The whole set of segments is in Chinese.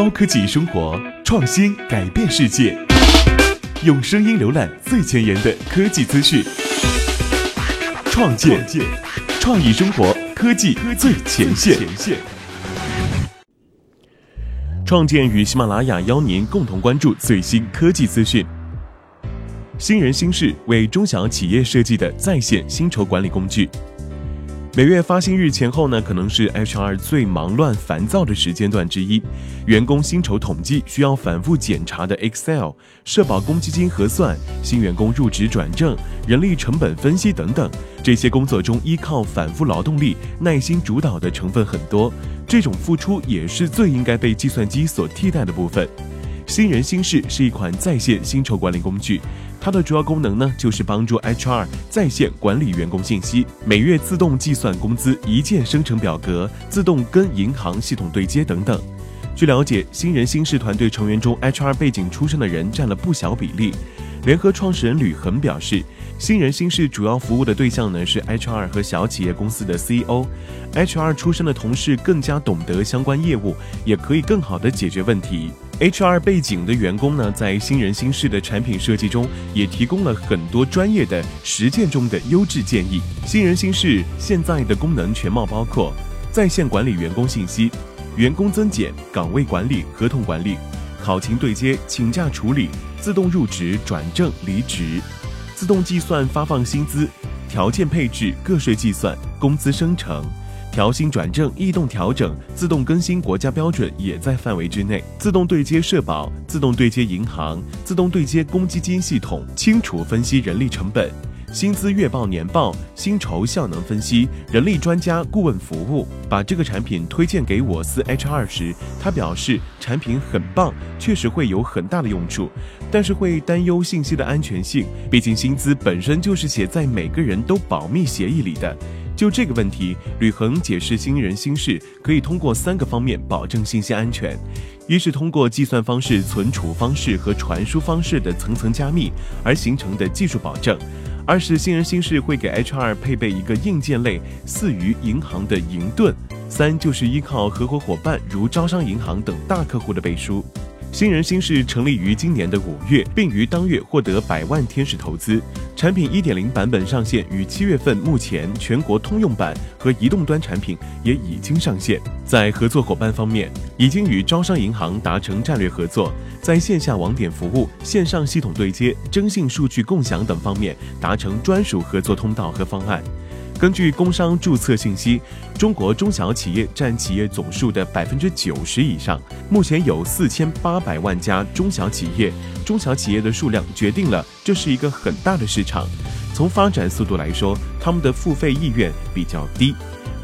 高科技生活，创新改变世界。用声音浏览最前沿的科技资讯，创建创意生活，科技最前线。创建与喜马拉雅邀您共同关注最新科技资讯。新人新事为中小企业设计的在线薪酬管理工具。每月发薪日前后呢，可能是 HR 最忙乱烦躁的时间段之一。员工薪酬统计需要反复检查的 Excel、社保公积金核算、新员工入职转正、人力成本分析等等，这些工作中依靠反复劳动力、耐心主导的成分很多。这种付出也是最应该被计算机所替代的部分。新人新事是一款在线薪酬管理工具。它的主要功能呢，就是帮助 HR 在线管理员工信息，每月自动计算工资，一键生成表格，自动跟银行系统对接等等。据了解，新人新事团队成员中，HR 背景出身的人占了不小比例。联合创始人吕恒表示，新人新事主要服务的对象呢是 HR 和小企业公司的 CEO，HR 出身的同事更加懂得相关业务，也可以更好的解决问题。HR 背景的员工呢，在新人新事的产品设计中，也提供了很多专业的实践中的优质建议。新人新事现在的功能全貌包括：在线管理员工信息、员工增减、岗位管理、合同管理、考勤对接、请假处理、自动入职、转正、离职、自动计算发放薪资、条件配置、个税计算、工资生成。调薪转正、异动调整、自动更新国家标准也在范围之内。自动对接社保、自动对接银行、自动对接公积金系统，清楚分析人力成本、薪资月报、年报、薪酬效能分析、人力专家顾问服务。把这个产品推荐给我司 HR 时，他表示产品很棒，确实会有很大的用处，但是会担忧信息的安全性，毕竟薪资本身就是写在每个人都保密协议里的。就这个问题，吕恒解释，新人新事可以通过三个方面保证信息安全：一是通过计算方式、存储方式和传输方式的层层加密而形成的技术保证；二是新人新事会给 HR 配备一个硬件类似于银行的银盾；三就是依靠合伙伙伴如招商银行等大客户的背书。新人新事成立于今年的五月，并于当月获得百万天使投资。产品一点零版本上线于七月份，目前全国通用版和移动端产品也已经上线。在合作伙伴方面，已经与招商银行达成战略合作，在线下网点服务、线上系统对接、征信数据共享等方面达成专属合作通道和方案。根据工商注册信息，中国中小企业占企业总数的百分之九十以上。目前有四千八百万家中小企业，中小企业的数量决定了这是一个很大的市场。从发展速度来说，他们的付费意愿比较低。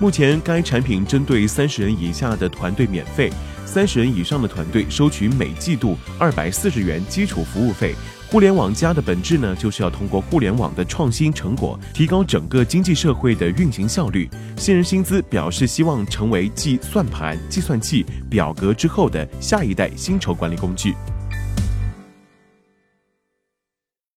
目前该产品针对三十人以下的团队免费，三十人以上的团队收取每季度二百四十元基础服务费。互联网加的本质呢，就是要通过互联网的创新成果，提高整个经济社会的运行效率。新人薪资表示希望成为继算盘、计算器、表格之后的下一代薪酬管理工具。